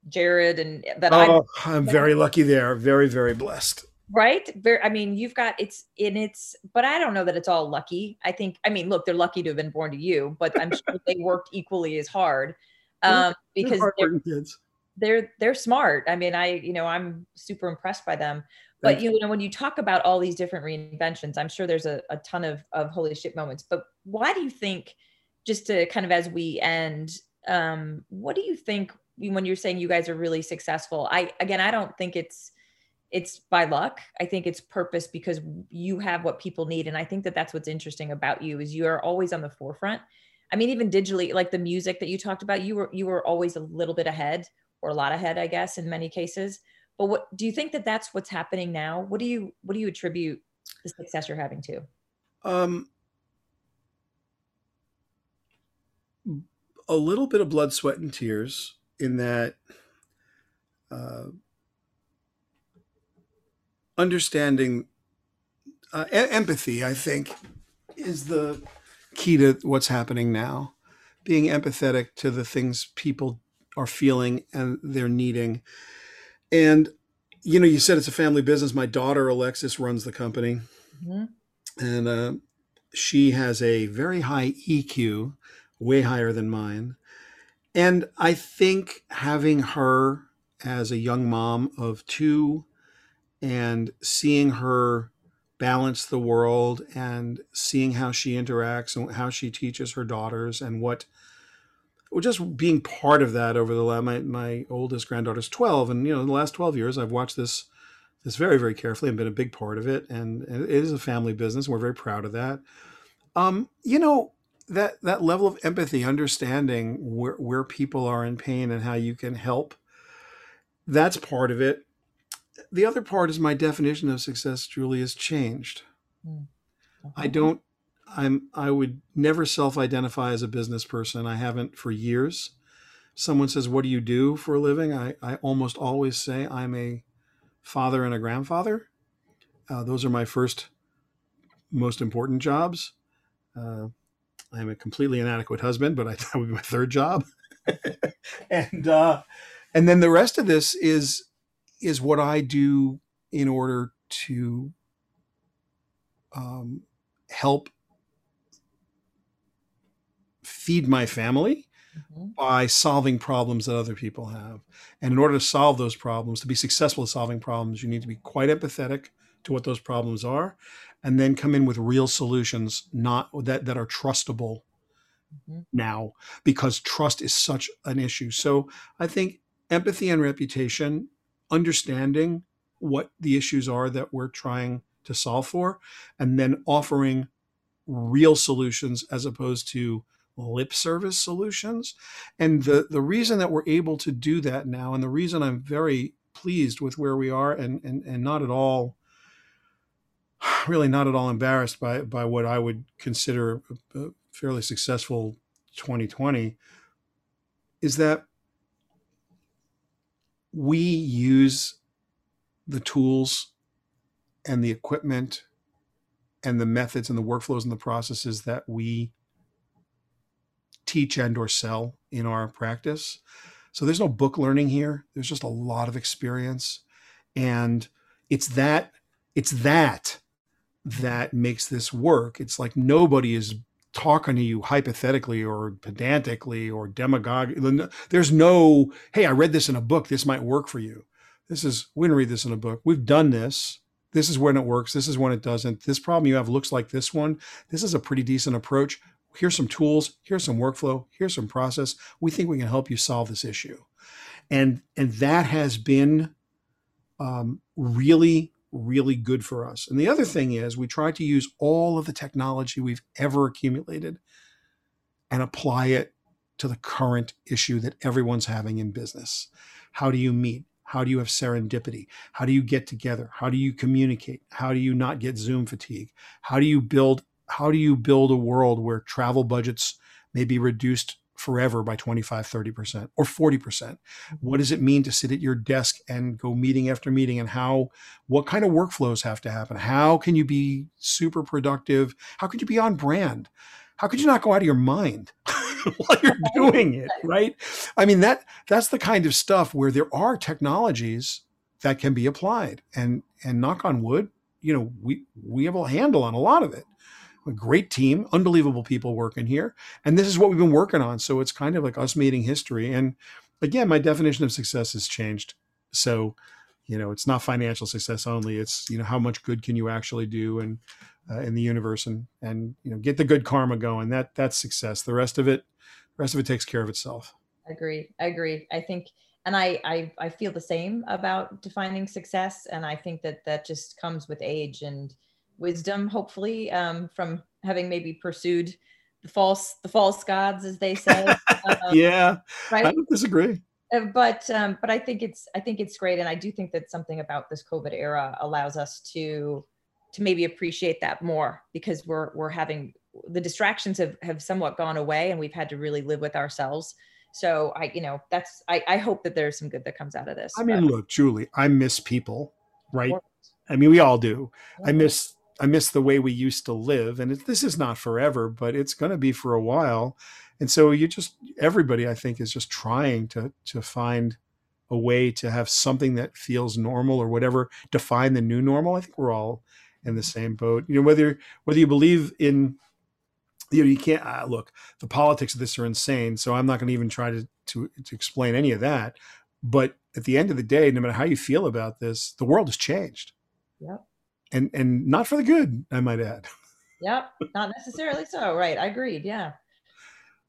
jared and that oh, I'm, I'm very lucky there. Very very blessed. Right? Very i mean you've got it's in it's but i don't know that it's all lucky. I think i mean look they're lucky to have been born to you but i'm sure they worked equally as hard um because they're, kids. they're they're smart. I mean i you know i'm super impressed by them. But you know when you talk about all these different reinventions i'm sure there's a, a ton of of holy shit moments. But why do you think just to kind of as we end, um, what do you think when you're saying you guys are really successful? I again, I don't think it's it's by luck. I think it's purpose because you have what people need, and I think that that's what's interesting about you is you are always on the forefront. I mean, even digitally, like the music that you talked about, you were you were always a little bit ahead or a lot ahead, I guess, in many cases. But what do you think that that's what's happening now? What do you what do you attribute the success you're having to? Um, a little bit of blood, sweat, and tears in that uh, understanding uh, empathy, I think, is the key to what's happening now. Being empathetic to the things people are feeling and they're needing. And, you know, you said it's a family business. My daughter, Alexis, runs the company. Mm-hmm. And uh, she has a very high EQ way higher than mine. And I think having her as a young mom of two and seeing her balance the world and seeing how she interacts and how she teaches her daughters and what just being part of that over the last my, my oldest granddaughter's 12 and you know the last 12 years i've watched this this very very carefully and been a big part of it. And it is a family business. And we're very proud of that. Um, you know that that level of empathy, understanding where where people are in pain and how you can help. That's part of it. The other part is my definition of success, Julie, has changed. Mm. I don't I'm I would never self-identify as a business person. I haven't for years. Someone says, "What do you do for a living?" I, I almost always say I'm a father and a grandfather. Uh, those are my first most important jobs. Uh, I'm a completely inadequate husband, but I, that would be my third job. and uh, and then the rest of this is is what I do in order to um, help feed my family mm-hmm. by solving problems that other people have. And in order to solve those problems, to be successful at solving problems, you need to be quite empathetic to what those problems are and then come in with real solutions not that that are trustable mm-hmm. now because trust is such an issue. So I think empathy and reputation, understanding what the issues are that we're trying to solve for, and then offering real solutions as opposed to lip service solutions. And the, the reason that we're able to do that now, and the reason I'm very pleased with where we are and, and, and not at all, really not at all embarrassed by, by what I would consider a, fairly successful 2020, is that we use the tools and the equipment and the methods and the workflows and the processes that we teach and or sell in our practice. So there's no book learning here. There's just a lot of experience. And it's that it's that that makes this work. It's like nobody is talking to you hypothetically or pedantically or demagogue. There's no, hey, I read this in a book. This might work for you. This is, we didn't read this in a book. We've done this. This is when it works. This is when it doesn't. This problem you have looks like this one. This is a pretty decent approach here's some tools, here's some workflow, here's some process. We think we can help you solve this issue. And, and that has been um, really, really good for us. And the other thing is, we try to use all of the technology we've ever accumulated and apply it to the current issue that everyone's having in business. How do you meet? How do you have serendipity? How do you get together? How do you communicate? How do you not get Zoom fatigue? How do you build how do you build a world where travel budgets may be reduced forever by 25 30% or 40% what does it mean to sit at your desk and go meeting after meeting and how what kind of workflows have to happen? How can you be super productive? How could you be on brand? How could you not go out of your mind while you're doing it right? I mean that that's the kind of stuff where there are technologies that can be applied and and knock on wood you know we we have a handle on a lot of it a great team, unbelievable people working here. And this is what we've been working on. So it's kind of like us meeting history. And again, my definition of success has changed. So, you know, it's not financial success only. It's, you know, how much good can you actually do and uh, in the universe and, and, you know, get the good karma going. That that's success. The rest of it, the rest of it takes care of itself. Agree. I agree. I think, and I, I, I feel the same about defining success. And I think that that just comes with age and, wisdom, hopefully, um, from having maybe pursued the false the false gods, as they say. Um, yeah, right? I don't disagree. Uh, but um, but I think it's I think it's great, and I do think that something about this COVID era allows us to to maybe appreciate that more because we're we're having the distractions have have somewhat gone away, and we've had to really live with ourselves. So I, you know, that's I, I hope that there's some good that comes out of this. I mean, but. look, Julie, I miss people, right? I mean, we all do. I miss I miss the way we used to live, and it, this is not forever, but it's going to be for a while. And so you just everybody, I think, is just trying to to find a way to have something that feels normal or whatever define the new normal. I think we're all in the same boat. You know, whether whether you believe in you know you can't uh, look the politics of this are insane so i'm not going to even try to, to to explain any of that but at the end of the day no matter how you feel about this the world has changed yep and and not for the good, I might add. Yep, not necessarily so. Right, I agreed. Yeah.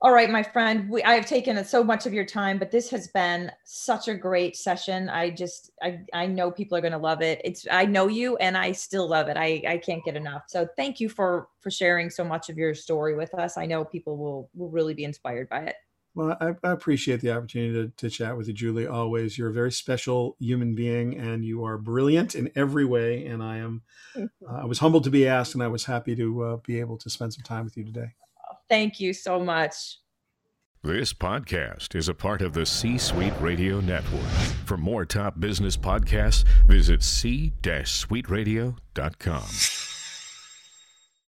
All right, my friend, we, I have taken so much of your time, but this has been such a great session. I just, I, I know people are going to love it. It's, I know you, and I still love it. I, I can't get enough. So thank you for for sharing so much of your story with us. I know people will will really be inspired by it. Well, I, I appreciate the opportunity to, to chat with you, Julie. Always, you're a very special human being, and you are brilliant in every way. And I am, uh, I was humbled to be asked, and I was happy to uh, be able to spend some time with you today. Thank you so much. This podcast is a part of the C Suite Radio Network. For more top business podcasts, visit c-suiteradio.com.